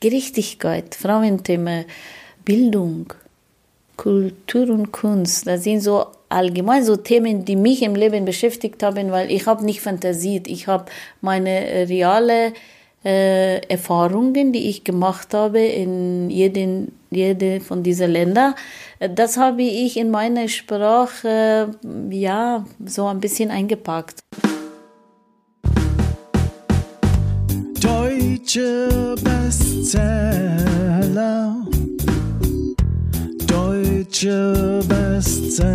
Gerechtigkeit, Frauenthema, Bildung, Kultur und Kunst. Das sind so allgemein so Themen, die mich im Leben beschäftigt haben, weil ich habe nicht fantasiert. Ich habe meine reale äh, Erfahrungen, die ich gemacht habe in jeden, jede von diesen Ländern, das habe ich in meine Sprache ja so ein bisschen eingepackt. Deutsche Bestseller. Deutsche Bestseller.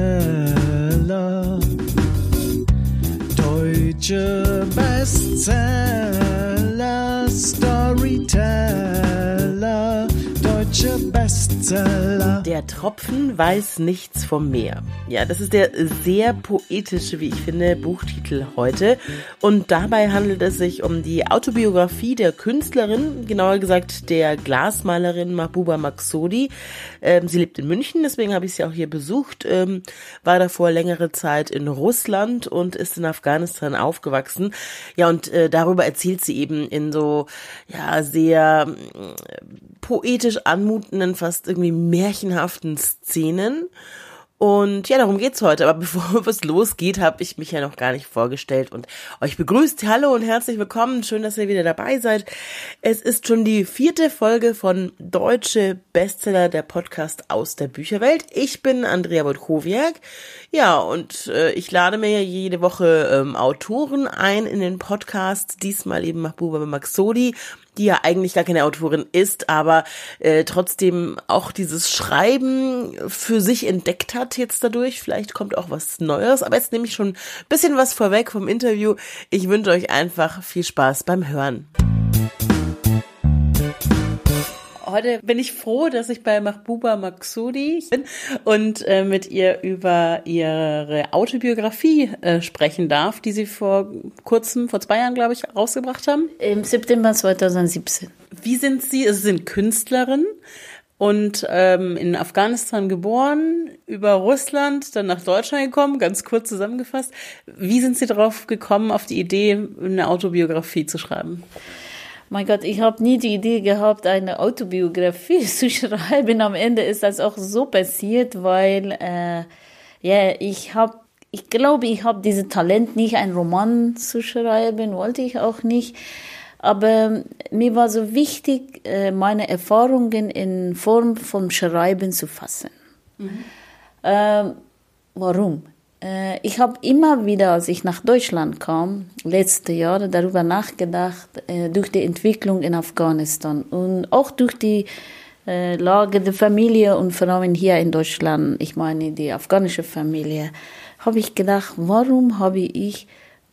Deutsche Bestseller. Storyteller. Deutsche Bestseller. Der Tropfen weiß nichts vom Meer. Ja, das ist der sehr poetische, wie ich finde, Buchtitel heute. Und dabei handelt es sich um die Autobiografie der Künstlerin, genauer gesagt der Glasmalerin Mahbuba Maksodi. Ähm, sie lebt in München, deswegen habe ich sie auch hier besucht, ähm, war davor längere Zeit in Russland und ist in Afghanistan aufgewachsen. Ja, und äh, darüber erzählt sie eben in so, ja, sehr äh, poetisch anmutenden, fast irgendwie märchenhaften Szenen. Und ja, darum geht's heute. Aber bevor es losgeht, habe ich mich ja noch gar nicht vorgestellt und euch begrüßt. Hallo und herzlich willkommen. Schön, dass ihr wieder dabei seid. Es ist schon die vierte Folge von Deutsche Bestseller, der Podcast aus der Bücherwelt. Ich bin Andrea Wojtkowiak. Ja, und äh, ich lade mir jede Woche ähm, Autoren ein in den Podcast. Diesmal eben Mahbuba Maxodi die ja eigentlich gar keine Autorin ist, aber äh, trotzdem auch dieses Schreiben für sich entdeckt hat jetzt dadurch. Vielleicht kommt auch was Neues, aber jetzt nehme ich schon ein bisschen was vorweg vom Interview. Ich wünsche euch einfach viel Spaß beim Hören heute bin ich froh, dass ich bei Mahbuba Maksudi bin und äh, mit ihr über ihre Autobiografie äh, sprechen darf, die sie vor kurzem, vor zwei Jahren, glaube ich, rausgebracht haben. Im September 2017. Wie sind Sie? Sie sind Künstlerin und ähm, in Afghanistan geboren, über Russland, dann nach Deutschland gekommen, ganz kurz zusammengefasst. Wie sind Sie darauf gekommen, auf die Idee, eine Autobiografie zu schreiben? Mein Gott, ich habe nie die Idee gehabt, eine Autobiografie zu schreiben. Am Ende ist das auch so passiert, weil äh, ja, ich habe, ich glaube, ich habe dieses Talent nicht, einen Roman zu schreiben, wollte ich auch nicht. Aber mir war so wichtig, äh, meine Erfahrungen in Form von Schreiben zu fassen. Mhm. Ähm, warum? Äh, ich habe immer wieder, als ich nach Deutschland kam, letzte Jahre darüber nachgedacht, äh, durch die Entwicklung in Afghanistan und auch durch die äh, Lage der Familie und Frauen hier in Deutschland, ich meine die afghanische Familie, habe ich gedacht, warum habe ich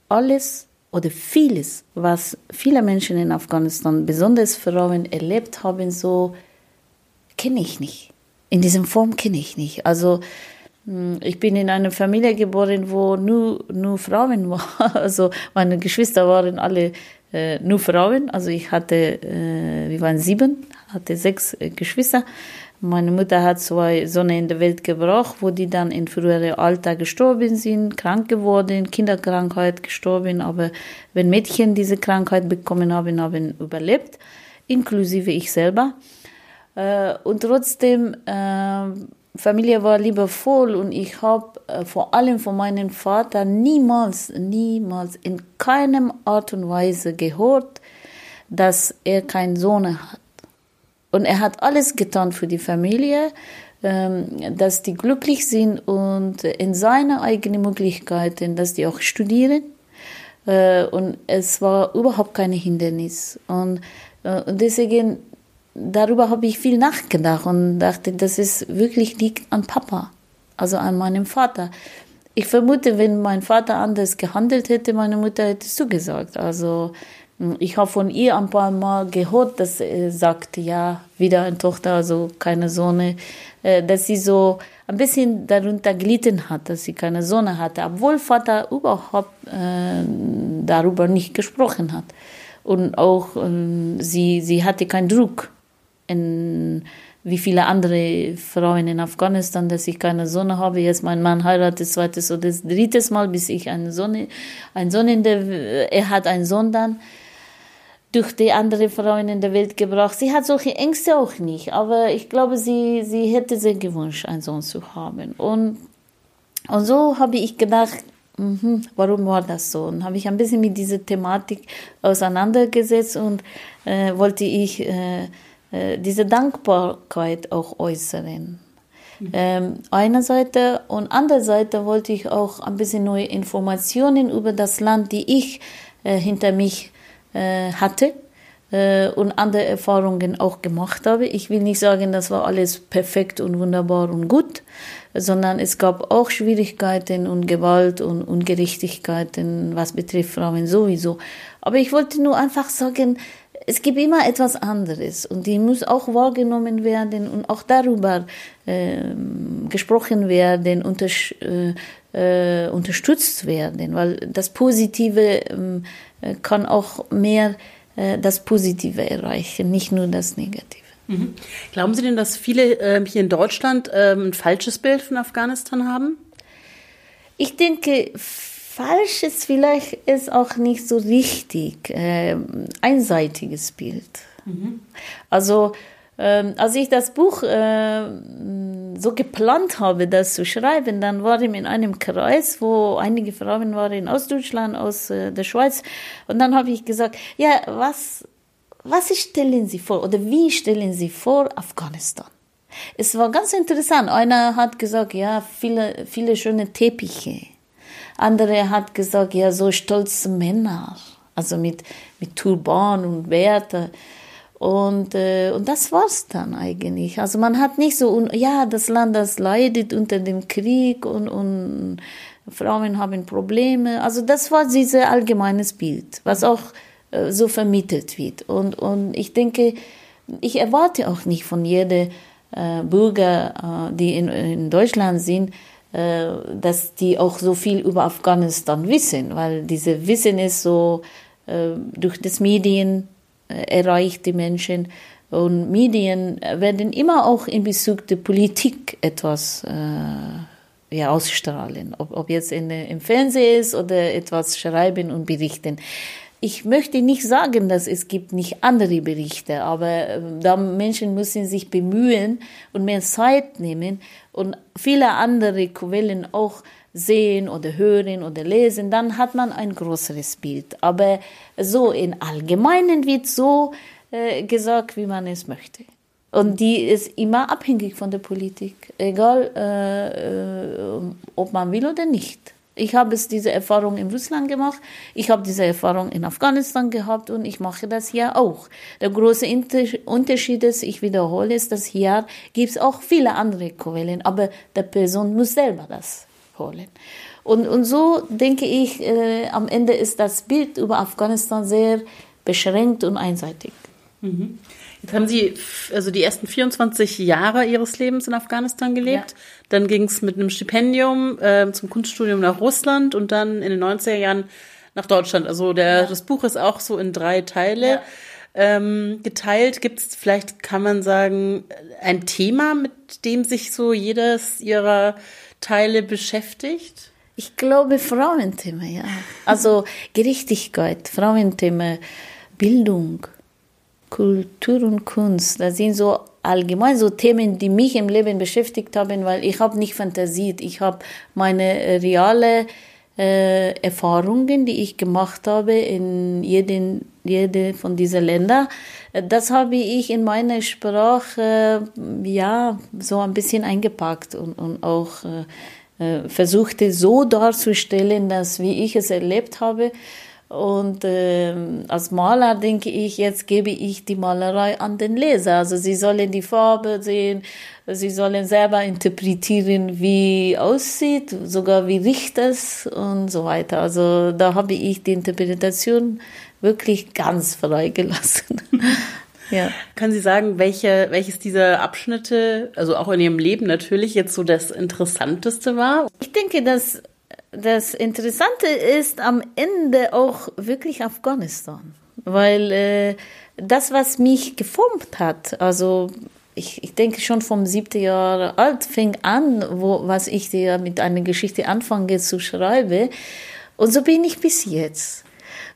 alles oder vieles, was viele Menschen in Afghanistan, besonders Frauen, erlebt haben, so kenne ich nicht. In diesem Form kenne ich nicht. Also ich bin in einer Familie geboren, wo nur, nur Frauen waren. Also meine Geschwister waren alle äh, nur Frauen. Also ich hatte, äh, wir waren sieben, hatte sechs äh, Geschwister. Meine Mutter hat zwei Söhne in der Welt gebracht, wo die dann in früherem Alter gestorben sind, krank geworden, Kinderkrankheit gestorben. Aber wenn Mädchen diese Krankheit bekommen haben, haben überlebt, inklusive ich selber. Äh, und trotzdem äh, Familie war liebevoll und ich habe äh, vor allem von meinem Vater niemals, niemals in keinem Art und Weise gehört, dass er keinen Sohn hat. Und er hat alles getan für die Familie, ähm, dass die glücklich sind und in seine eigenen Möglichkeiten, dass die auch studieren. Äh, und es war überhaupt kein Hindernis. Und, äh, und deswegen darüber habe ich viel nachgedacht und dachte, das ist wirklich liegt an Papa, also an meinem Vater. Ich vermute, wenn mein Vater anders gehandelt hätte, meine Mutter hätte zugesagt. Also hm, ich habe von ihr ein paar Mal gehört, dass sie sagt, ja, wieder eine Tochter, also keine Sohn, äh, dass sie so ein bisschen darunter gelitten hat, dass sie keine Sohn hatte, obwohl Vater überhaupt äh, darüber nicht gesprochen hat. Und auch äh, sie, sie hatte keinen Druck in wie viele andere Frauen in Afghanistan, dass ich keine Sonne habe. Jetzt mein Mann heiratet zweites oder drittes Mal, bis ich eine Sonne, ein Sohn in der, er hat einen Sohn dann. durch die andere Frauen in der Welt gebracht. Sie hat solche Ängste auch nicht, aber ich glaube, sie, sie hätte sehr gewünscht, einen Sohn zu haben. Und, und so habe ich gedacht, mhm, warum war das so? Und habe ich ein bisschen mit dieser Thematik auseinandergesetzt und äh, wollte ich äh, äh, diese Dankbarkeit auch äußern. Ähm, einer Seite und anderer Seite wollte ich auch ein bisschen neue Informationen über das Land, die ich äh, hinter mich äh, hatte äh, und andere Erfahrungen auch gemacht habe. Ich will nicht sagen, das war alles perfekt und wunderbar und gut, sondern es gab auch Schwierigkeiten und Gewalt und Ungerechtigkeiten, was betrifft Frauen sowieso. Aber ich wollte nur einfach sagen, es gibt immer etwas anderes und die muss auch wahrgenommen werden und auch darüber äh, gesprochen werden, unter, äh, äh, unterstützt werden, weil das Positive ähm, kann auch mehr äh, das Positive erreichen, nicht nur das Negative. Mhm. Glauben Sie denn, dass viele ähm, hier in Deutschland ähm, ein falsches Bild von Afghanistan haben? Ich denke, falsch ist vielleicht ist auch nicht so richtig. Äh, einseitiges Bild. Mhm. Also, äh, als ich das Buch äh, so geplant habe, das zu schreiben, dann war ich in einem Kreis, wo einige Frauen waren aus Deutschland, aus äh, der Schweiz. Und dann habe ich gesagt, ja, was, was stellen Sie vor oder wie stellen Sie vor Afghanistan? Es war ganz interessant. Einer hat gesagt, ja, viele, viele schöne Teppiche. Andere hat gesagt, ja, so stolze Männer, also mit, mit Turban und Werte. Und, äh, und das war's dann eigentlich. Also man hat nicht so, ja, das Land, das leidet unter dem Krieg und, und Frauen haben Probleme. Also das war dieses allgemeines Bild, was auch äh, so vermittelt wird. Und, und ich denke, ich erwarte auch nicht von jedem äh, Bürger, äh, die in, in Deutschland sind, dass die auch so viel über Afghanistan wissen, weil diese Wissen ist so äh, durch das Medien äh, erreicht die Menschen und Medien werden immer auch in Bezug der Politik etwas äh, ja, ausstrahlen, ob, ob jetzt in, im Fernsehen ist oder etwas schreiben und berichten. Ich möchte nicht sagen, dass es gibt nicht andere Berichte, aber äh, da Menschen müssen sich bemühen und mehr Zeit nehmen und viele andere Quellen auch sehen oder hören oder lesen, dann hat man ein größeres Bild. Aber so im Allgemeinen wird so äh, gesagt, wie man es möchte. Und die ist immer abhängig von der Politik, egal äh, äh, ob man will oder nicht. Ich habe es diese Erfahrung in Russland gemacht, ich habe diese Erfahrung in Afghanistan gehabt und ich mache das hier auch. Der große Unterschied ist, ich wiederhole es, dass hier gibt es auch viele andere Quellen, aber der Person muss selber das holen. Und, und so denke ich, äh, am Ende ist das Bild über Afghanistan sehr beschränkt und einseitig. Mhm. Jetzt haben Sie also die ersten 24 Jahre Ihres Lebens in Afghanistan gelebt. Ja. Dann ging es mit einem Stipendium äh, zum Kunststudium nach Russland und dann in den 90er Jahren nach Deutschland. Also der, ja. das Buch ist auch so in drei Teile ja. ähm, geteilt. Gibt es vielleicht, kann man sagen, ein Thema, mit dem sich so jedes Ihrer Teile beschäftigt? Ich glaube Frauenthema, ja. Also Gerechtigkeit, Frauenthema, Bildung. Kultur und Kunst, das sind so allgemein so Themen, die mich im Leben beschäftigt haben, weil ich habe nicht fantasiert. Ich habe meine äh, reale äh, Erfahrungen, die ich gemacht habe in jeden, jede von diesen Ländern, äh, das habe ich in meine Sprache ja so ein bisschen eingepackt und, und auch äh, äh versuchte so darzustellen, dass wie ich es erlebt habe und äh, als Maler denke ich, jetzt gebe ich die Malerei an den Leser. Also sie sollen die Farbe sehen, sie sollen selber interpretieren, wie aussieht, sogar wie riecht es und so weiter. Also da habe ich die Interpretation wirklich ganz freigelassen. ja. Kann Sie sagen, welche, welches dieser Abschnitte, also auch in Ihrem Leben natürlich, jetzt so das Interessanteste war? Ich denke, dass das Interessante ist am Ende auch wirklich Afghanistan, weil äh, das, was mich geformt hat, also ich, ich denke schon vom siebten Jahr alt fing an, wo, was ich dir mit einer Geschichte anfange zu schreiben. Und so bin ich bis jetzt.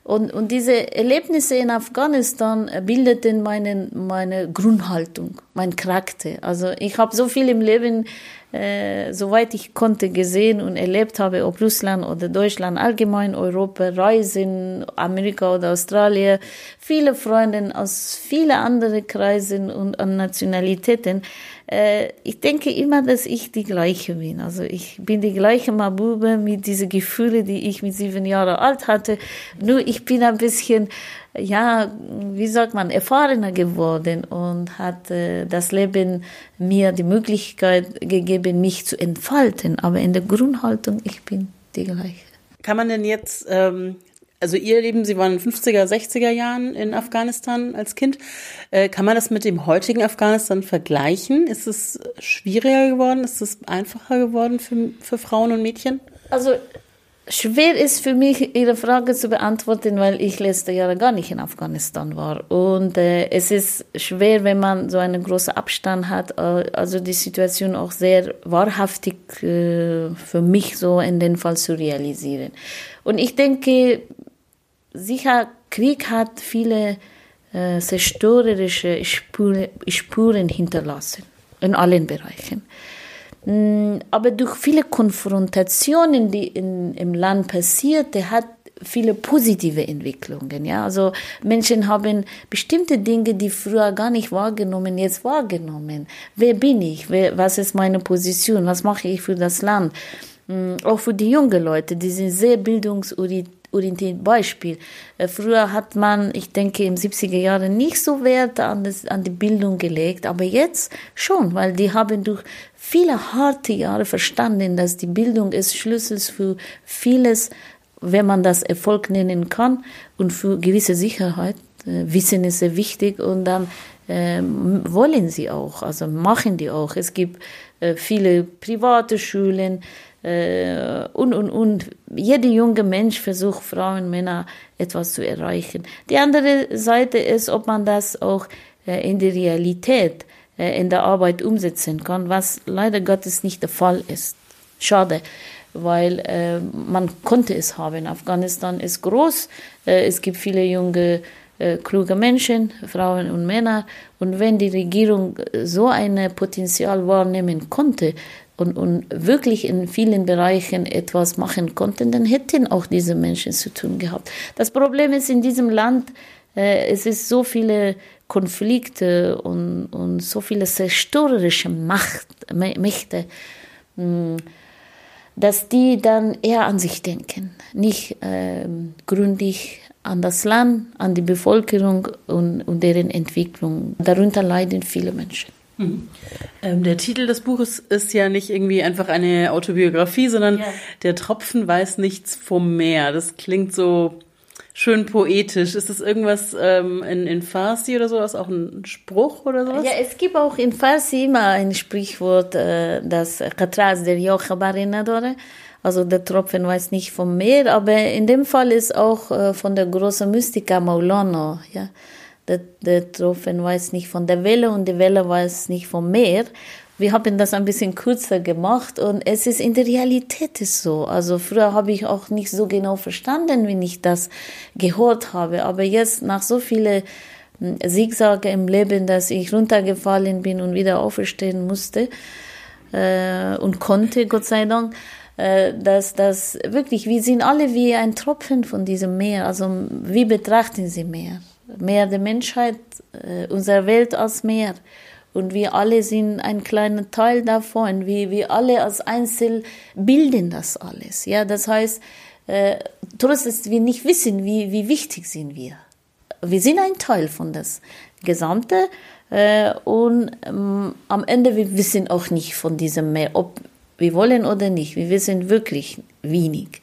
Und, und diese Erlebnisse in Afghanistan bildeten meine, meine Grundhaltung, mein Charakter. Also ich habe so viel im Leben, äh, soweit ich konnte, gesehen und erlebt habe, ob Russland oder Deutschland, allgemein Europa, Reisen, Amerika oder Australien, viele Freunde aus vielen anderen Kreisen und an Nationalitäten. Äh, ich denke immer, dass ich die gleiche bin. Also ich bin die gleiche Mabube mit diesen Gefühlen, die ich mit sieben Jahren alt hatte. Nur ich bin ein bisschen, ja, wie sagt man, erfahrener geworden und hat äh, das Leben mir die Möglichkeit gegeben, mich zu entfalten. Aber in der Grundhaltung, ich bin die gleiche. Kann man denn jetzt ähm, also ihr Leben, Sie waren in 50er, 60er Jahren in Afghanistan als Kind. Äh, kann man das mit dem heutigen Afghanistan vergleichen? Ist es schwieriger geworden? Ist es einfacher geworden für, für Frauen und Mädchen? Also schwer ist für mich, Ihre Frage zu beantworten, weil ich letzte Jahre gar nicht in Afghanistan war. Und äh, es ist schwer, wenn man so einen großen Abstand hat, äh, also die Situation auch sehr wahrhaftig äh, für mich so in den Fall zu realisieren. Und ich denke, sicher, Krieg hat viele äh, zerstörerische Spuren, Spuren hinterlassen in allen Bereichen. Mm, aber durch viele Konfrontationen, die in, im Land passierte, hat viele positive Entwicklungen. Ja, also Menschen haben bestimmte Dinge, die früher gar nicht wahrgenommen, jetzt wahrgenommen. Wer bin ich? Wer, was ist meine Position? Was mache ich für das Land? Mm, auch für die jungen Leute, die sind sehr bildungsorientiert orientiert Beispiel. Äh, früher hat man, ich denke, im 70er Jahren nicht so Wert an, das, an die Bildung gelegt, aber jetzt schon, weil die haben durch viele harte Jahre verstanden, dass die Bildung ist Schlüssel für vieles, wenn man das Erfolg nennen kann und für gewisse Sicherheit. Äh, Wissen ist sehr wichtig und dann äh, wollen sie auch, also machen die auch. Es gibt äh, viele private Schulen, äh, und, und, und. Jeder junge Mensch versucht, Frauen, Männer etwas zu erreichen. Die andere Seite ist, ob man das auch äh, in die Realität, äh, in der Arbeit umsetzen kann, was leider Gottes nicht der Fall ist. Schade, weil äh, man konnte es haben. Afghanistan ist groß, äh, es gibt viele junge äh, kluge Menschen, Frauen und Männer. Und wenn die Regierung so ein Potenzial wahrnehmen konnte, und, und wirklich in vielen Bereichen etwas machen konnten, dann hätten auch diese Menschen zu tun gehabt. Das Problem ist in diesem Land, äh, es ist so viele Konflikte und, und so viele zerstörerische Macht, Mächte, hm, dass die dann eher an sich denken, nicht äh, gründlich an das Land, an die Bevölkerung und, und deren Entwicklung. Darunter leiden viele Menschen. Mhm. Ähm, der Titel des Buches ist ja nicht irgendwie einfach eine Autobiografie, sondern ja. Der Tropfen weiß nichts vom Meer. Das klingt so schön poetisch. Ist das irgendwas ähm, in, in Farsi oder sowas? Auch ein Spruch oder sowas? Ja, es gibt auch in Farsi immer ein Sprichwort, äh, das Katras der Jochabarinadore. Also der Tropfen weiß nicht vom Meer, aber in dem Fall ist auch äh, von der großen Mystiker Maulana, ja der, der Tropfen weiß nicht von der Welle und die Welle weiß nicht vom Meer. Wir haben das ein bisschen kürzer gemacht und es ist in der Realität so. Also früher habe ich auch nicht so genau verstanden, wie ich das gehört habe. Aber jetzt nach so vielen hm, Zigzage im Leben, dass ich runtergefallen bin und wieder auferstehen musste äh, und konnte, Gott sei Dank, äh, dass das wirklich, wir sind alle wie ein Tropfen von diesem Meer. Also wie betrachten Sie Meer? Meer der Menschheit, äh, unsere Welt als Meer. Und wir alle sind ein kleiner Teil davon. Wir, wir alle als Einzel bilden das alles. Ja, das heißt, äh, trotz dass wir nicht wissen, wie, wie wichtig sind wir. Wir sind ein Teil von das Gesamte. Äh, und ähm, am Ende, wir wissen auch nicht von diesem Meer, ob wir wollen oder nicht. Wir wissen wirklich wenig.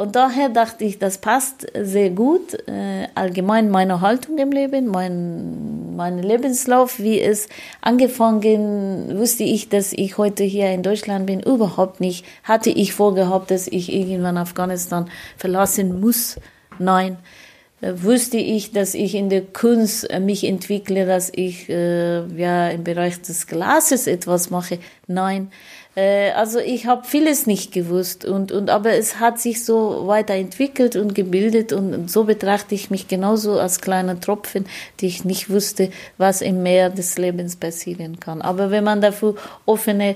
Und daher dachte ich, das passt sehr gut, äh, allgemein meine Haltung im Leben, mein, mein Lebenslauf, wie es angefangen, wusste ich, dass ich heute hier in Deutschland bin, überhaupt nicht. Hatte ich vorgehabt, dass ich irgendwann Afghanistan verlassen muss? Nein. äh, wusste ich, dass ich in der Kunst äh, mich entwickle, dass ich äh, ja im Bereich des Glases etwas mache. Nein, also ich habe vieles nicht gewusst und und aber es hat sich so weiterentwickelt und gebildet und, und so betrachte ich mich genauso als kleiner Tropfen, die ich nicht wusste, was im Meer des Lebens passieren kann. Aber wenn man dafür offene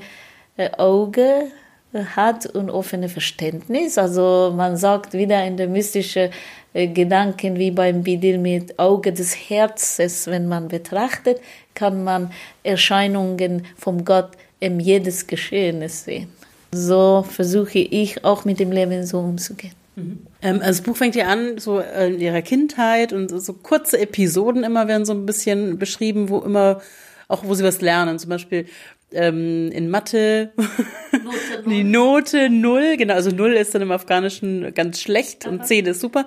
äh, Augen hat und offene Verständnis. Also man sagt wieder in der mystischen äh, Gedanken wie beim Bidil mit Auge des Herzens, wenn man betrachtet, kann man Erscheinungen vom Gott in jedes Geschehnis sehen. So versuche ich auch mit dem Leben so umzugehen. Ähm, also das Buch fängt ja an, so äh, in ihrer Kindheit und so, so kurze Episoden immer werden so ein bisschen beschrieben, wo immer auch wo sie was lernen. Zum Beispiel ähm, in Mathe Note die Note null, genau, also null ist dann im Afghanischen ganz schlecht und zehn ist super.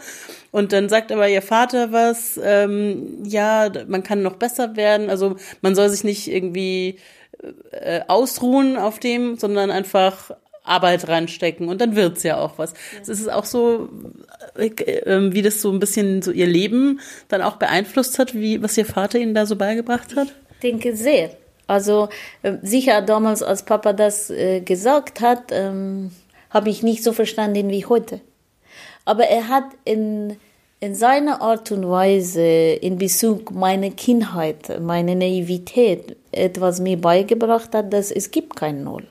Und dann sagt aber ihr Vater was, ähm, ja, man kann noch besser werden, also man soll sich nicht irgendwie äh, ausruhen auf dem, sondern einfach Arbeit reinstecken und dann wird's ja auch was. Es ist auch so, äh, äh, wie das so ein bisschen so ihr Leben dann auch beeinflusst hat, wie was ihr Vater ihnen da so beigebracht hat. denke sehr. Also äh, sicher damals, als Papa das äh, gesagt hat, ähm, habe ich nicht so verstanden wie heute. Aber er hat in, in seiner Art und Weise in Bezug meine Kindheit, meine Naivität etwas mir beigebracht hat, dass es gibt kein Null.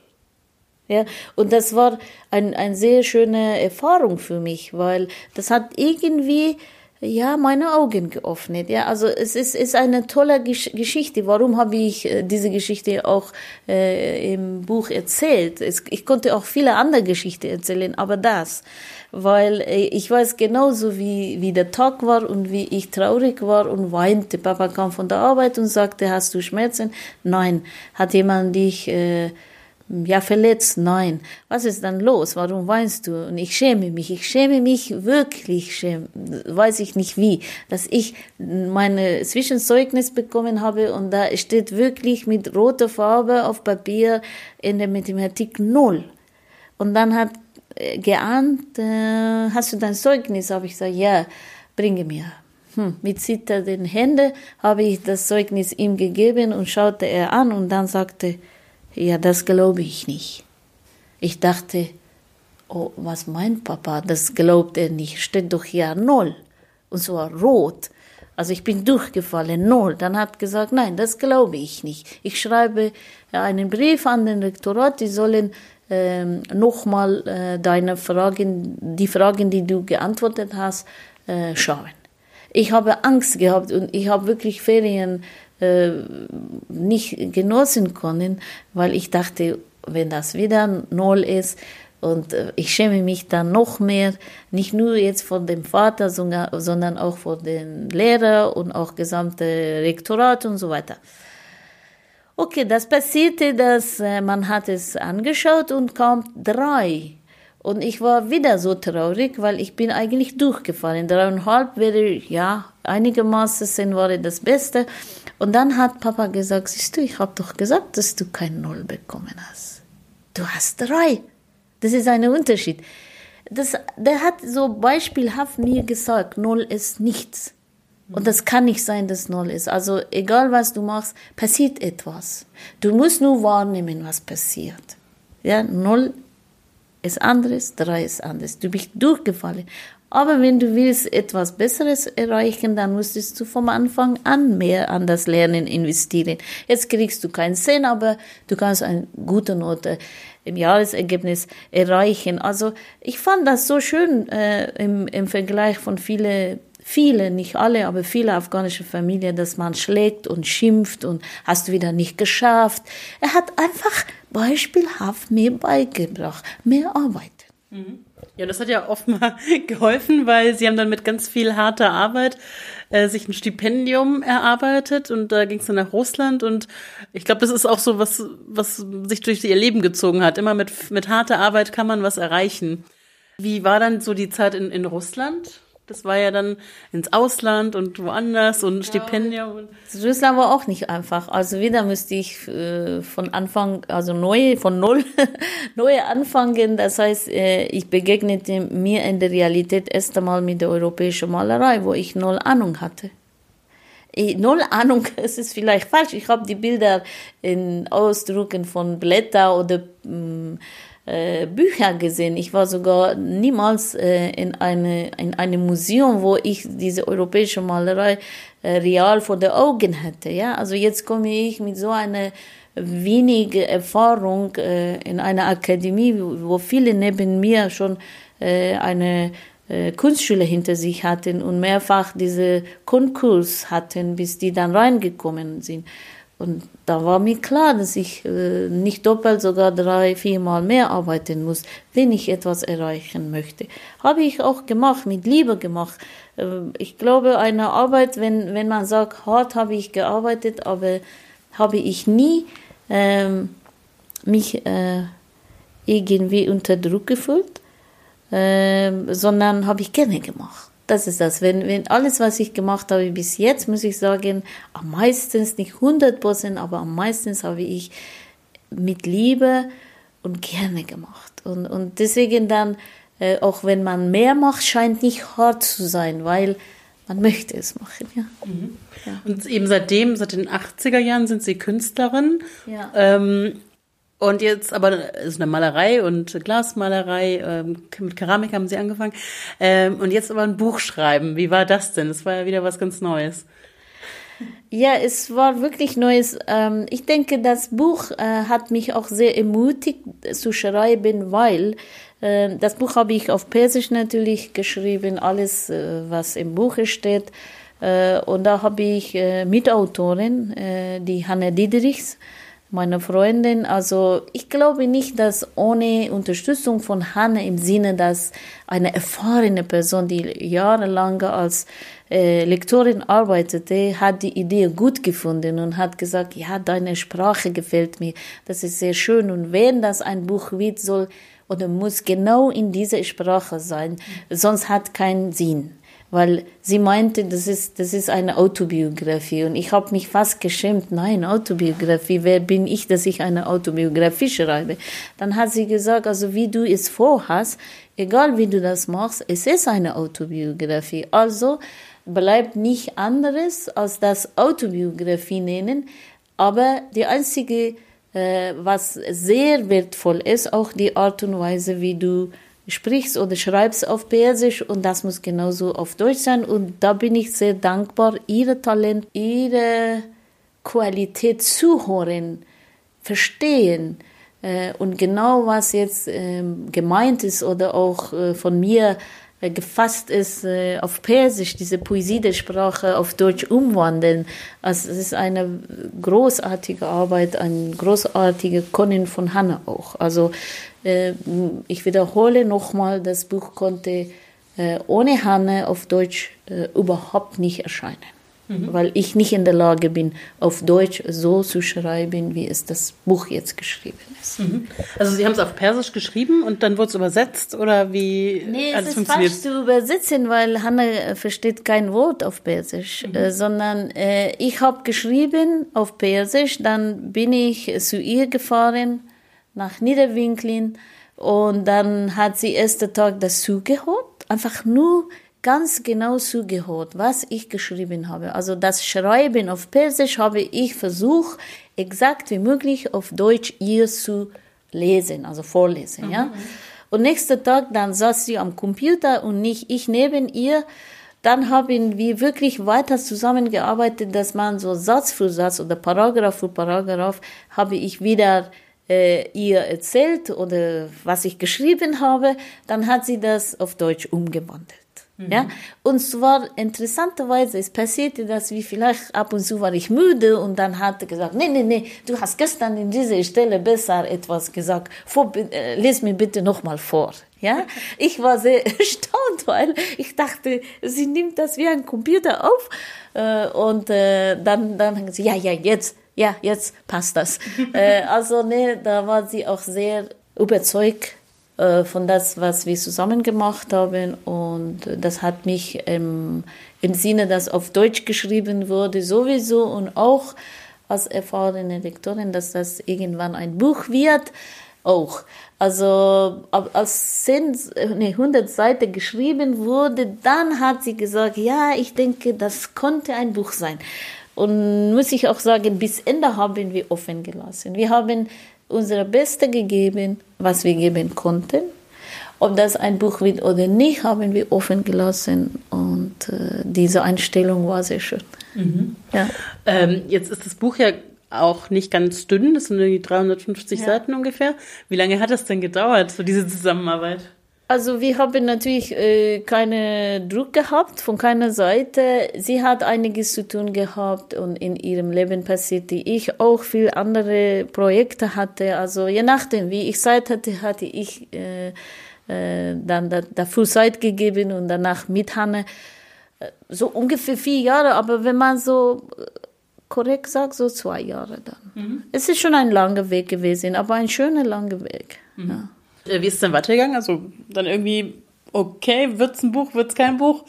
Ja, und das war ein, eine sehr schöne Erfahrung für mich, weil das hat irgendwie ja meine Augen geöffnet. Ja, also es ist, ist eine tolle Gesch Geschichte. Warum habe ich äh, diese Geschichte auch äh, im Buch erzählt? Es, ich konnte auch viele andere Geschichten erzählen, aber das, weil äh, ich weiß genauso wie wie der Tag war und wie ich traurig war und weinte. Papa kam von der Arbeit und sagte, hast du Schmerzen? Nein. Hat jemand dich äh, ja, verletzt, nein. Was ist dann los? Warum weinst du? Und ich schäme mich. Ich schäme mich wirklich, schäme, weiß ich nicht wie, dass ich meine Zwischenzeugnis bekommen habe und da steht wirklich mit roter Farbe auf Papier in der Mathematik null. Und dann hat äh, geahnt, äh, hast du dein Zeugnis? Habe ich gesagt, ja, bringe mir. Hm, mit zitternden Händen habe ich das Zeugnis ihm gegeben und schaute er an und dann sagte, ja, das glaube ich nicht. Ich dachte, oh, was meint Papa? Das glaubt er nicht. Steht doch hier null. Und zwar rot. Also ich bin durchgefallen, null. Dann hat gesagt, nein, das glaube ich nicht. Ich schreibe einen Brief an den Rektorat, die sollen ähm, nochmal äh, deine Fragen, die Fragen, die du geantwortet hast, äh, schauen. Ich habe Angst gehabt und ich habe wirklich Ferien äh, nicht genossen können, weil ich dachte, wenn das wieder null ist und äh, ich schäme mich dann noch mehr, nicht nur jetzt von dem Vater, sondern, auch von den Lehrern und auch gesamte Rektorat und so weiter. Okay, das passierte, dass äh, man hat es angeschaut und kam drei. Und ich war wieder so traurig, weil ich bin eigentlich durchgefallen. Dreieinhalb wäre, ja, einigermaßen sind, war das Beste. Und dann hat Papa gesagt, siehst du, ich habe doch gesagt, dass du kein Null bekommen hast. Du hast drei. Das ist ein Unterschied. Das, der hat so beispielhaft mir gesagt, Null ist nichts. Und das kann nicht sein, dass Null ist. Also egal was du machst, passiert etwas. Du musst nur wahrnehmen, was passiert. Ja, Null ist anderes, drei ist anderes. Du bist durchgefallen. Aber wenn du willst etwas Besseres erreichen, dann musstest du vom Anfang an mehr an das Lernen investieren. Jetzt kriegst du keinen Cent, aber du kannst eine gute Note im Jahresergebnis erreichen. Also ich fand das so schön äh, im, im Vergleich von viele viele, nicht alle, aber viele afghanische Familien, dass man schlägt und schimpft und hast du wieder nicht geschafft. Er hat einfach beispielhaft mir beigebracht, mehr arbeiten. Mhm. Ja, das hat ja offenbar geholfen, weil sie haben dann mit ganz viel harter Arbeit äh, sich ein Stipendium erarbeitet und da ging es dann nach Russland und ich glaube, das ist auch so was, was sich durch ihr Leben gezogen hat. Immer mit, mit harter Arbeit kann man was erreichen. Wie war dann so die Zeit in, in Russland? Das war ja dann ins Ausland und woanders und Stipendium. Russland war auch nicht einfach. Also wieder müsste ich äh, von Anfang, also neu, von null, neu anfangen. Das heißt, äh, ich begegnete mir in der Realität erst einmal mit der europäischen Malerei, wo ich null Ahnung hatte. Ich, null Ahnung, es ist vielleicht falsch. Ich habe die Bilder in Ausdrucken von Blätter oder mh, äh, Bücher gesehen. Ich war sogar niemals äh, in, eine, in einem Museum, wo ich diese europäische Malerei äh, real vor den Augen hätte. Ja? Also jetzt komme ich mit so einer wenige Erfahrung äh, in einer Akademie, wo, viele neben mir schon äh, eine äh, Kunstschule hinter sich hatten und mehrfach diese Konkurs hatten, bis die dann reingekommen sind. Und da war mir klar, dass ich äh, nicht doppelt, sogar drei, viermal mehr arbeiten muss, wenn ich etwas erreichen möchte. Habe ich auch gemacht, mit Liebe gemacht. Äh, ich glaube, eine Arbeit, wenn, wenn man sagt, hart habe ich gearbeitet, aber habe ich nie ähm, mich äh, irgendwie unter Druck gefühlt, ähm, sondern habe ich gerne gemacht. Das ist das. Wenn, wenn alles, was ich gemacht habe bis jetzt, muss ich sagen, am meisten, nicht 100 Prozent, aber am meisten habe ich mit Liebe und gerne gemacht. Und, und deswegen dann, äh, auch wenn man mehr macht, scheint nicht hart zu sein, weil man möchte es machen. Ja. Mhm. ja. Und eben seitdem, seit den 80er Jahren sind Sie Künstlerin. Ja. Ähm, und jetzt aber ist eine Malerei und Glasmalerei, ähm, mit Keramik haben Sie angefangen. Ähm, und jetzt aber ein Buch schreiben. Wie war das denn? Das war ja wieder was ganz Neues. Ja, es war wirklich Neues. Ähm, ich denke, das Buch äh, hat mich auch sehr ermutigt zu schreiben, weil äh, das Buch habe ich auf Persisch natürlich geschrieben, alles, äh, was im Buch steht. Äh, und da habe ich äh, Mitautorin, äh, die Hanna Diedrichs, meine Freundin. Also ich glaube nicht, dass ohne Unterstützung von Hanne im Sinne, dass eine erfahrene Person, die jahrelang als äh, Lektorin arbeitete, hat die Idee gut gefunden und hat gesagt, ja, deine Sprache gefällt mir, das ist sehr schön. Und wenn das ein Buch wird, soll oder muss genau in dieser Sprache sein, sonst hat keinen Sinn weil sie meinte, das ist, das ist eine Autobiografie. Und ich habe mich fast geschämt, nein, Autobiografie, wer bin ich, dass ich eine Autobiografie schreibe? Dann hat sie gesagt, also wie du es vorhast, egal wie du das machst, es ist eine Autobiografie. Also bleibt nicht anderes als das Autobiografie nennen, aber die einzige, äh, was sehr wertvoll ist, auch die Art und Weise, wie du sprichst oder schreibst auf Persisch und das muss genauso auf Deutsch sein. Und da bin ich sehr dankbar, ihre Talent, ihre Qualität zu hören, verstehen äh, und genau was jetzt äh, gemeint ist oder auch äh, von mir gefasst ist äh, auf Persisch, diese Poesie der Sprache auf Deutsch umwandeln. Also es ist eine großartige Arbeit, ein großartiger Können von Hanna auch. Also äh, ich wiederhole nochmal, das Buch konnte äh, ohne Hanne auf Deutsch äh, überhaupt nicht erscheinen. Mhm. Weil ich nicht in der Lage bin, auf Deutsch so zu schreiben, wie es das Buch jetzt geschrieben ist. Mhm. Also Sie haben es auf Persisch geschrieben und dann wurde es übersetzt oder wie nee, es ist falsch zu übersetzen, weil Hanne versteht kein Wort auf Persisch, mhm. äh, sondern äh, ich habe geschrieben auf Persisch, dann bin ich zu ihr gefahren nach Niederwinklin und dann hat sie ersten Tag das zugehört, einfach nur ganz genau zugehört, was ich geschrieben habe. Also das Schreiben auf Persisch habe ich versucht, exakt wie möglich auf Deutsch ihr zu lesen, also vorlesen, mhm. ja. Und nächsten Tag dann saß sie am Computer und nicht ich neben ihr. Dann haben wir wirklich weiter zusammengearbeitet, dass man so Satz für Satz oder Paragraph für Paragraph habe ich wieder äh, ihr erzählt oder was ich geschrieben habe, dann hat sie das auf Deutsch umgewandelt. Mhm. Ja, und zwar interessanterweise, es passierte das, wie vielleicht ab und zu war ich müde und dann hat er gesagt, nee, nee, nee, du hast gestern in dieser Stelle besser etwas gesagt, vor, äh, les mir bitte nochmal vor. Ja, ich war sehr erstaunt, weil ich dachte, sie nimmt das wie ein Computer auf äh, und äh, dann, dann hat sie, ja, ja, jetzt, ja, jetzt passt das. äh, also, ne, da war sie auch sehr überzeugt äh, von das, was wir zusammen gemacht haben. Und das hat mich ähm, im Sinne, dass auf Deutsch geschrieben wurde, sowieso und auch als erfahrene Lektorin, dass das irgendwann ein Buch wird, auch. Also als 10, nee, 100 Seiten geschrieben wurde, dann hat sie gesagt, ja, ich denke, das konnte ein Buch sein. Und muss ich auch sagen, bis Ende haben wir offen gelassen. Wir haben unsere Beste gegeben, was wir geben konnten. Ob das ein Buch wird oder nicht, haben wir offen gelassen. Und äh, diese Einstellung war sehr schön. Mhm. Ja. Ähm, jetzt ist das Buch ja auch nicht ganz dünn, das sind irgendwie 350 ja. Seiten ungefähr. Wie lange hat das denn gedauert, so diese Zusammenarbeit? Also wir haben natürlich äh, keinen Druck gehabt von keiner Seite. Sie hat einiges zu tun gehabt und in ihrem Leben passiert, die ich auch viel andere Projekte hatte. Also je nachdem, wie ich Zeit hatte, hatte ich äh, äh, dann da, dafür Zeit gegeben und danach mit Hanne äh, so ungefähr vier Jahre. Aber wenn man so korrekt sagt, so zwei Jahre dann. Mhm. Es ist schon ein langer Weg gewesen, aber ein schöner langer Weg. Mhm. Ja. Äh, wie ist es dann weitergegangen? Also dann irgendwie, okay, wird es ein Buch, wird es kein Buch?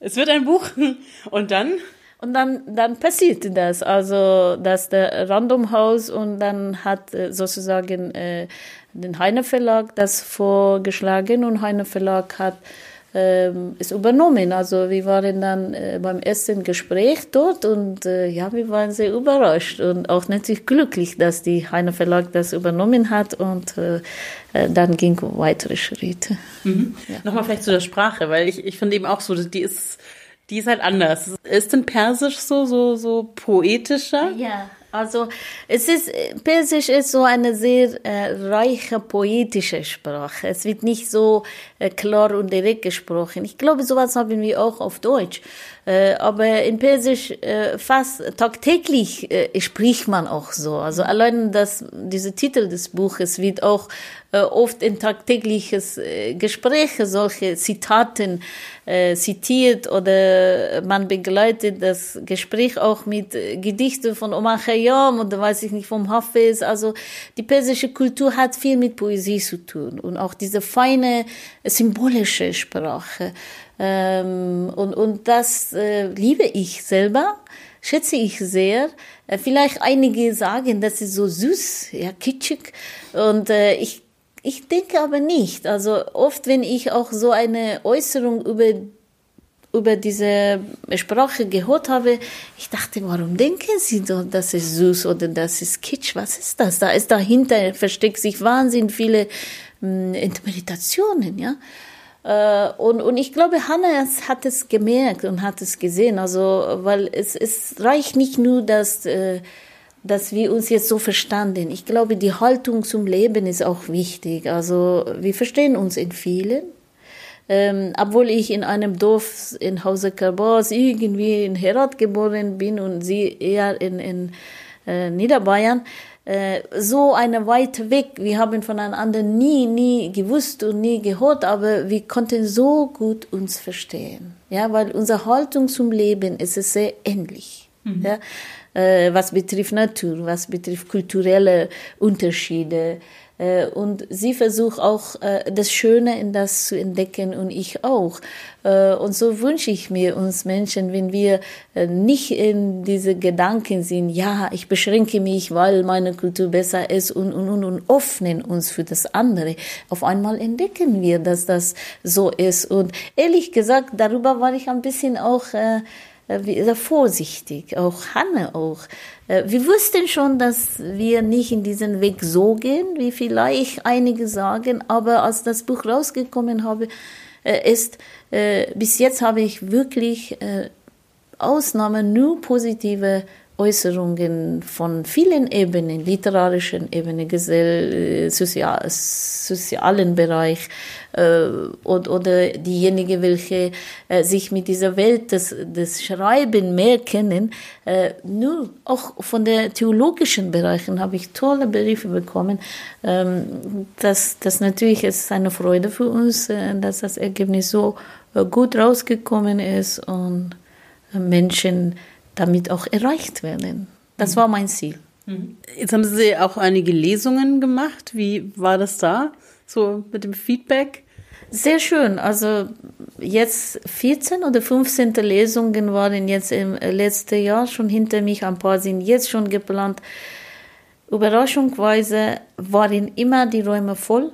Es wird ein Buch. Und dann? Und dann, dann passierte das, also dass der Random House und dann hat äh, sozusagen äh, den Heine Verlag das vorgeschlagen und Heine Verlag hat ähm, ist übernommen. Also wir waren dann äh, beim ersten Gespräch dort und äh, ja, wir waren sehr überrascht und auch natürlich glücklich, dass die Heine Verlag das übernommen hat und äh, dann ging weitere Schritte. Mhm. Ja. Nochmal vielleicht zu der Sprache, weil ich, ich finde eben auch so, die ist, die ist halt anders. Ist denn Persisch so, so, so poetischer? Ja. Also es ist, Persisch ist so eine sehr äh, reiche poetische Sprache. Es wird nicht so klar und direkt gesprochen. Ich glaube, sowas haben wir auch auf Deutsch. Äh, aber in Persisch äh, fast tagtäglich äh, spricht man auch so. Also allein das, dieser Titel des Buches wird auch äh, oft in tagtägliches äh, Gespräch solche Zitaten äh, zitiert oder man begleitet das Gespräch auch mit äh, Gedichten von Omar Khayyam oder weiß ich nicht vom Hafiz. Also die persische Kultur hat viel mit Poesie zu tun und auch diese feine symbolische Sprache. Ähm, und, und das äh, liebe ich selber, schätze ich sehr. Äh, vielleicht einige sagen, das ist so süß, ja, kitschig. Und äh, ich, ich denke aber nicht. Also oft, wenn ich auch so eine Äußerung über über diese Sprache gehört habe, ich dachte, warum denken Sie so, das ist süß oder das ist kitsch? Was ist das? Da ist dahinter versteckt sich wahnsinnig viele Interpretationen, ja. Äh, und, und ich glaube, Hannah hat es gemerkt und hat es gesehen. Also, weil es, es reicht nicht nur, dass, äh, dass wir uns jetzt so verstanden. Ich glaube, die Haltung zum Leben ist auch wichtig. Also, wir verstehen uns in vielen. Ähm, obwohl ich in einem Dorf in Hause Karbas irgendwie in Herat geboren bin und sie eher in, in äh, Niederbayern, äh, so eine weit weg. Wir haben voneinander nie, nie gewusst und nie gehört, aber wir konnten so gut uns verstehen. Ja, weil unsere Haltung zum Leben ist sehr ähnlich. Mhm. Ja, äh, was betrifft Natur, was betrifft kulturelle Unterschiede, und sie versucht auch äh, das Schöne in das zu entdecken und ich auch. Äh, und so wünsche ich mir uns Menschen, wenn wir nicht in diese Gedanken sind, ja, ich beschränke mich, weil meine Kultur besser ist und, und, und, und öffnen uns für das andere. Auf einmal entdecken wir, dass das so ist. Und ehrlich gesagt, darüber war ich ein bisschen auch äh, sehr vorsichtig, auch Hanne auch. Äh, wir wussten schon, dass wir nicht in diesen Weg so gehen, wie vielleicht einige sagen, aber als das Buch rausgekommen habe, äh, ist, äh, bis jetzt habe ich wirklich Ausnahmen nur positive Äußerungen von vielen Ebenen, literarischen Ebene, gesell, sozial, sozialen Bereich äh, oder, oder diejenige, welche äh, sich mit dieser Welt des, des Schreiben mehr kennen, äh, nur auch von der theologischen Bereichen habe ich tolle Briefe bekommen. Ähm, das, das natürlich ist eine Freude für uns, äh, dass das Ergebnis so äh, gut rausgekommen ist und äh, Menschen damit auch erreicht werden. Das mhm. war mein Ziel. Mhm. Jetzt haben Sie auch einige Lesungen gemacht. Wie war das da? So mit dem Feedback? Sehr schön. Also jetzt 14 oder 15. Lesungen waren jetzt im letzten Jahr schon hinter mich. Ein paar sind jetzt schon geplant. Überraschungsweise waren immer die Räume voll.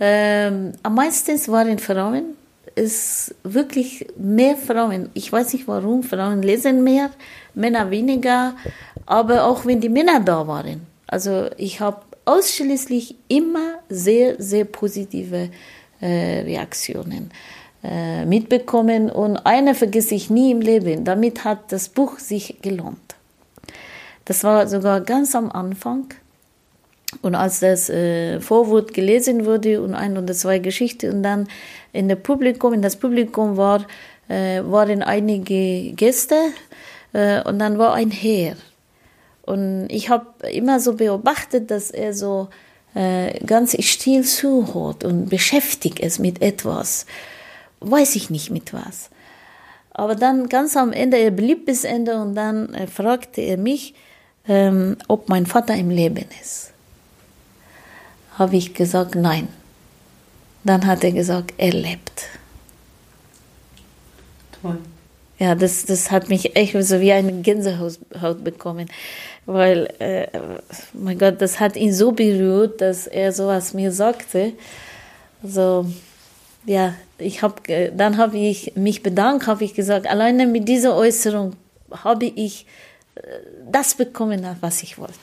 Ähm, am meisten waren Frauen. Es wirklich mehr Frauen. Ich weiß nicht warum. Frauen lesen mehr, Männer weniger. Aber auch wenn die Männer da waren. Also ich habe ausschließlich immer sehr, sehr positive äh, Reaktionen äh, mitbekommen. Und eine vergesse ich nie im Leben. Damit hat das Buch sich gelohnt. Das war sogar ganz am Anfang. Und als das äh, Vorwort gelesen wurde und ein oder zwei Geschichten und dann in der Publikum, in das Publikum war, äh, waren einige Gäste äh, und dann war ein Herr. Und ich habe immer so beobachtet, dass er so äh, ganz still zuhört und beschäftigt ist mit etwas. Weiß ich nicht mit was. Aber dann ganz am Ende, er blieb bis Ende und dann äh, fragte er mich, ähm, ob mein Vater im Leben ist. Habe ich gesagt, nein. Dann hat er gesagt, er lebt. Toll. Ja, das, das hat mich echt so wie eine Gänsehaut bekommen, weil, äh, mein Gott, das hat ihn so berührt, dass er sowas mir sagte. Also, ja, ich habe, dann habe ich mich bedankt, habe ich gesagt, alleine mit dieser Äußerung habe ich äh, das bekommen, was ich wollte.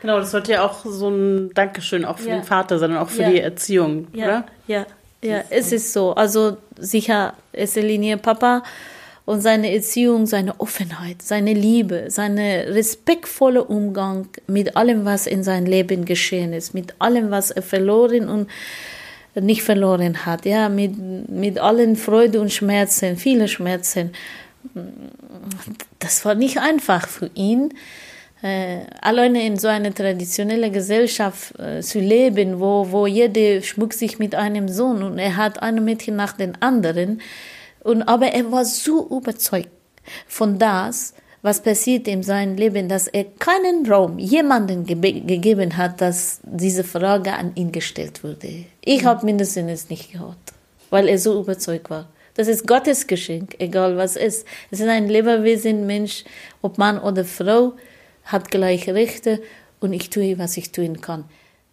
Genau, das sollte ja auch so ein Dankeschön auch für Ja. den Vater sein und auch für Ja. die Erziehung, Ja, oder? ja, ja, es ist so. Also sicher, erster Linie Papa und seine Erziehung, seine Offenheit, seine Liebe, seine respektvolle Umgang mit allem, was in seinem Leben geschehen ist, mit allem, was er verloren und nicht verloren hat, ja, mit, mit allen Freude und Schmerzen, viele Schmerzen. Das war nicht einfach für ihn, alleine in so einer traditionellen Gesellschaft äh, zu leben, wo, wo jeder schmuckt sich mit einem Sohn und er hat ein Mädchen nach den anderen. Und, aber er war so überzeugt von das, was passiert in seinem Leben, dass er keinen Raum jemanden gebe- gegeben hat, dass diese Frage an ihn gestellt wurde. Ich habe mindestens nicht gehört, weil er so überzeugt war. Das ist Gottes Geschenk, egal was ist. Es ist ein Lebewesen, Mensch, ob Mann oder Frau, hat gleiche Rechte und ich tue, was ich tun kann.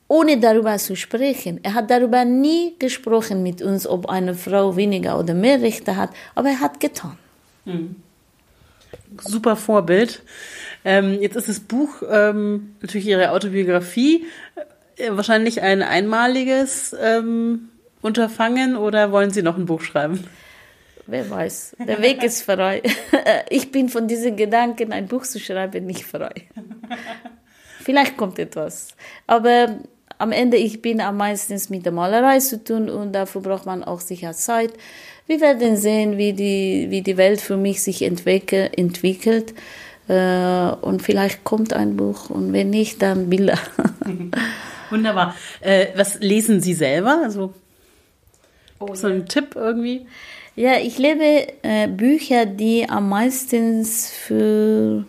Ohne darüber zu sprechen. Er hat darüber nie gesprochen mit uns, ob eine Frau weniger oder mehr Rechte hat, aber er hat getan. Super Vorbild. Ähm, jetzt ist das Buch ähm, natürlich Ihre Autobiografie, äh, wahrscheinlich ein einmaliges ähm, Unterfangen oder wollen Sie noch ein Buch schreiben? Wer weiß. Der Weg ist frei. Ich bin von diesen Gedanken, ein Buch zu schreiben, nicht frei. Vielleicht kommt etwas. Aber am Ende, ich bin am meisten mit der Malerei zu tun und dafür braucht man auch sicher Zeit. Wir werden sehen, wie die, wie die Welt für mich sich entwickel, entwickelt. Äh, Und vielleicht kommt ein Buch und wenn nicht, dann Bilder. Wunderbar. Äh, was lesen Sie selber? Also so ein Tipp irgendwie? Ja, ich lebe äh, Bücher, die am meisten für,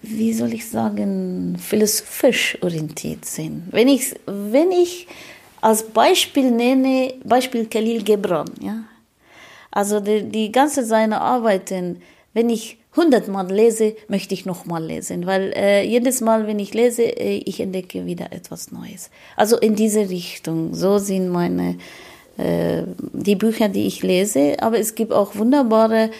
wie soll ich sagen, philosophisch orientiert sind. Wenn ich, wenn ich als Beispiel nenne, Beispiel Khalil Gibran, ja. Also die, die ganze seine Arbeiten, wenn ich hundertmal lese, möchte ich nochmal lesen, weil äh, jedes Mal, wenn ich lese, äh, ich entdecke wieder etwas Neues. Also in diese Richtung, so sind meine die Bücher, die ich lese, aber es gibt auch wunderbare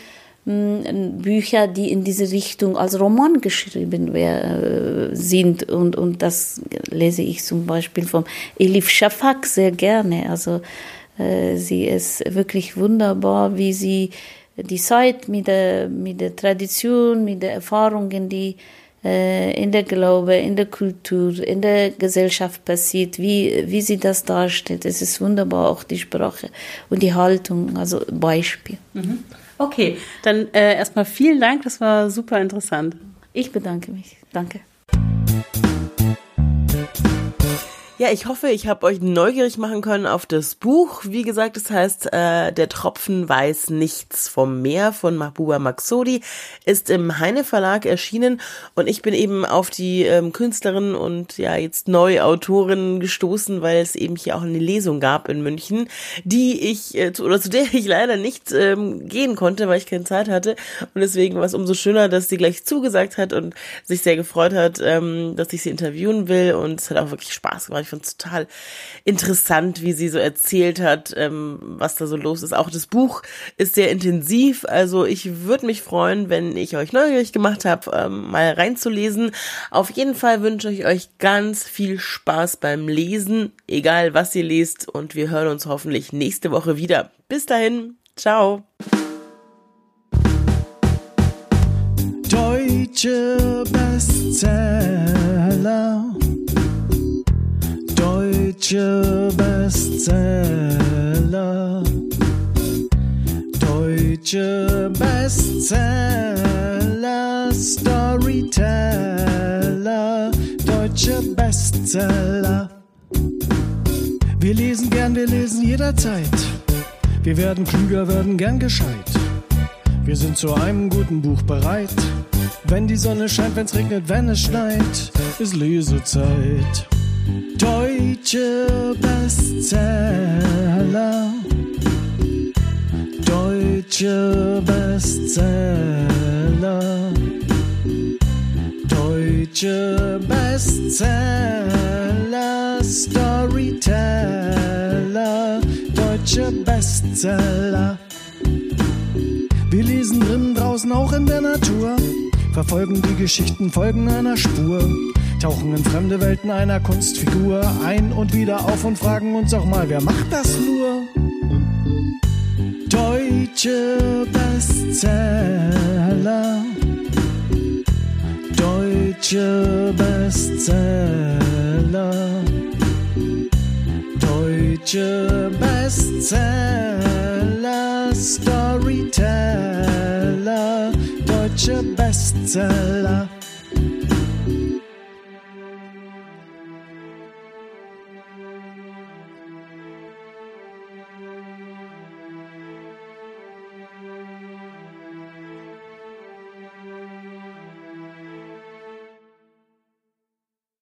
mh, Bücher, die in diese Richtung als Roman geschrieben äh, sind und, und das lese ich zum Beispiel von Elif Shafak sehr gerne. Also äh, sie ist wirklich wunderbar, wie sie die Zeit mit der, mit der Tradition, mit den Erfahrungen, die äh, in der Glaube, in der Kultur, in der Gesellschaft passiert, wie, wie sie das darstellt. Es ist wunderbar, auch die Sprache und die Haltung, also Beispiel. Okay, dann äh, erstmal vielen Dank, das war super interessant. Ich bedanke mich. Danke. Ja, ich hoffe, ich habe euch neugierig machen können auf das Buch. Wie gesagt, es heißt äh, Der Tropfen weiß nichts vom Meer von Mahbuba Maxodi, ist im Heine Verlag erschienen. Und ich bin eben auf die ähm, Künstlerin und ja jetzt Neuautorin gestoßen, weil es eben hier auch eine Lesung gab in München, die ich äh, zu, oder zu der ich leider nicht ähm, gehen konnte, weil ich keine Zeit hatte. Und deswegen war es umso schöner, dass sie gleich zugesagt hat und sich sehr gefreut hat, ähm, dass ich sie interviewen will. Und es hat auch wirklich Spaß gemacht fand es total interessant, wie sie so erzählt hat, ähm, was da so los ist. Auch das Buch ist sehr intensiv. Also ich würde mich freuen, wenn ich euch neugierig gemacht habe, ähm, mal reinzulesen. Auf jeden Fall wünsche ich euch ganz viel Spaß beim Lesen, egal was ihr lest. Und wir hören uns hoffentlich nächste Woche wieder. Bis dahin, ciao. Deutsche Bestseller. Deutsche Bestseller. Deutsche Bestseller. Storyteller. Deutsche Bestseller. Wir lesen gern, wir lesen jederzeit. Wir werden klüger, werden gern gescheit. Wir sind zu einem guten Buch bereit. Wenn die Sonne scheint, wenn's regnet, wenn es schneit, ist Lesezeit. Deutsche Bestseller. Deutsche Bestseller. Deutsche Bestseller. Storyteller. Deutsche Bestseller. Wir lesen drinnen, draußen, auch in der Natur. Verfolgen die Geschichten, folgen einer Spur. Tauchen in fremde Welten einer Kunstfigur ein und wieder auf und fragen uns auch mal, wer macht das nur? Deutsche Bestseller. Deutsche Bestseller. Deutsche Bestseller. Storyteller. Deutsche Bestseller.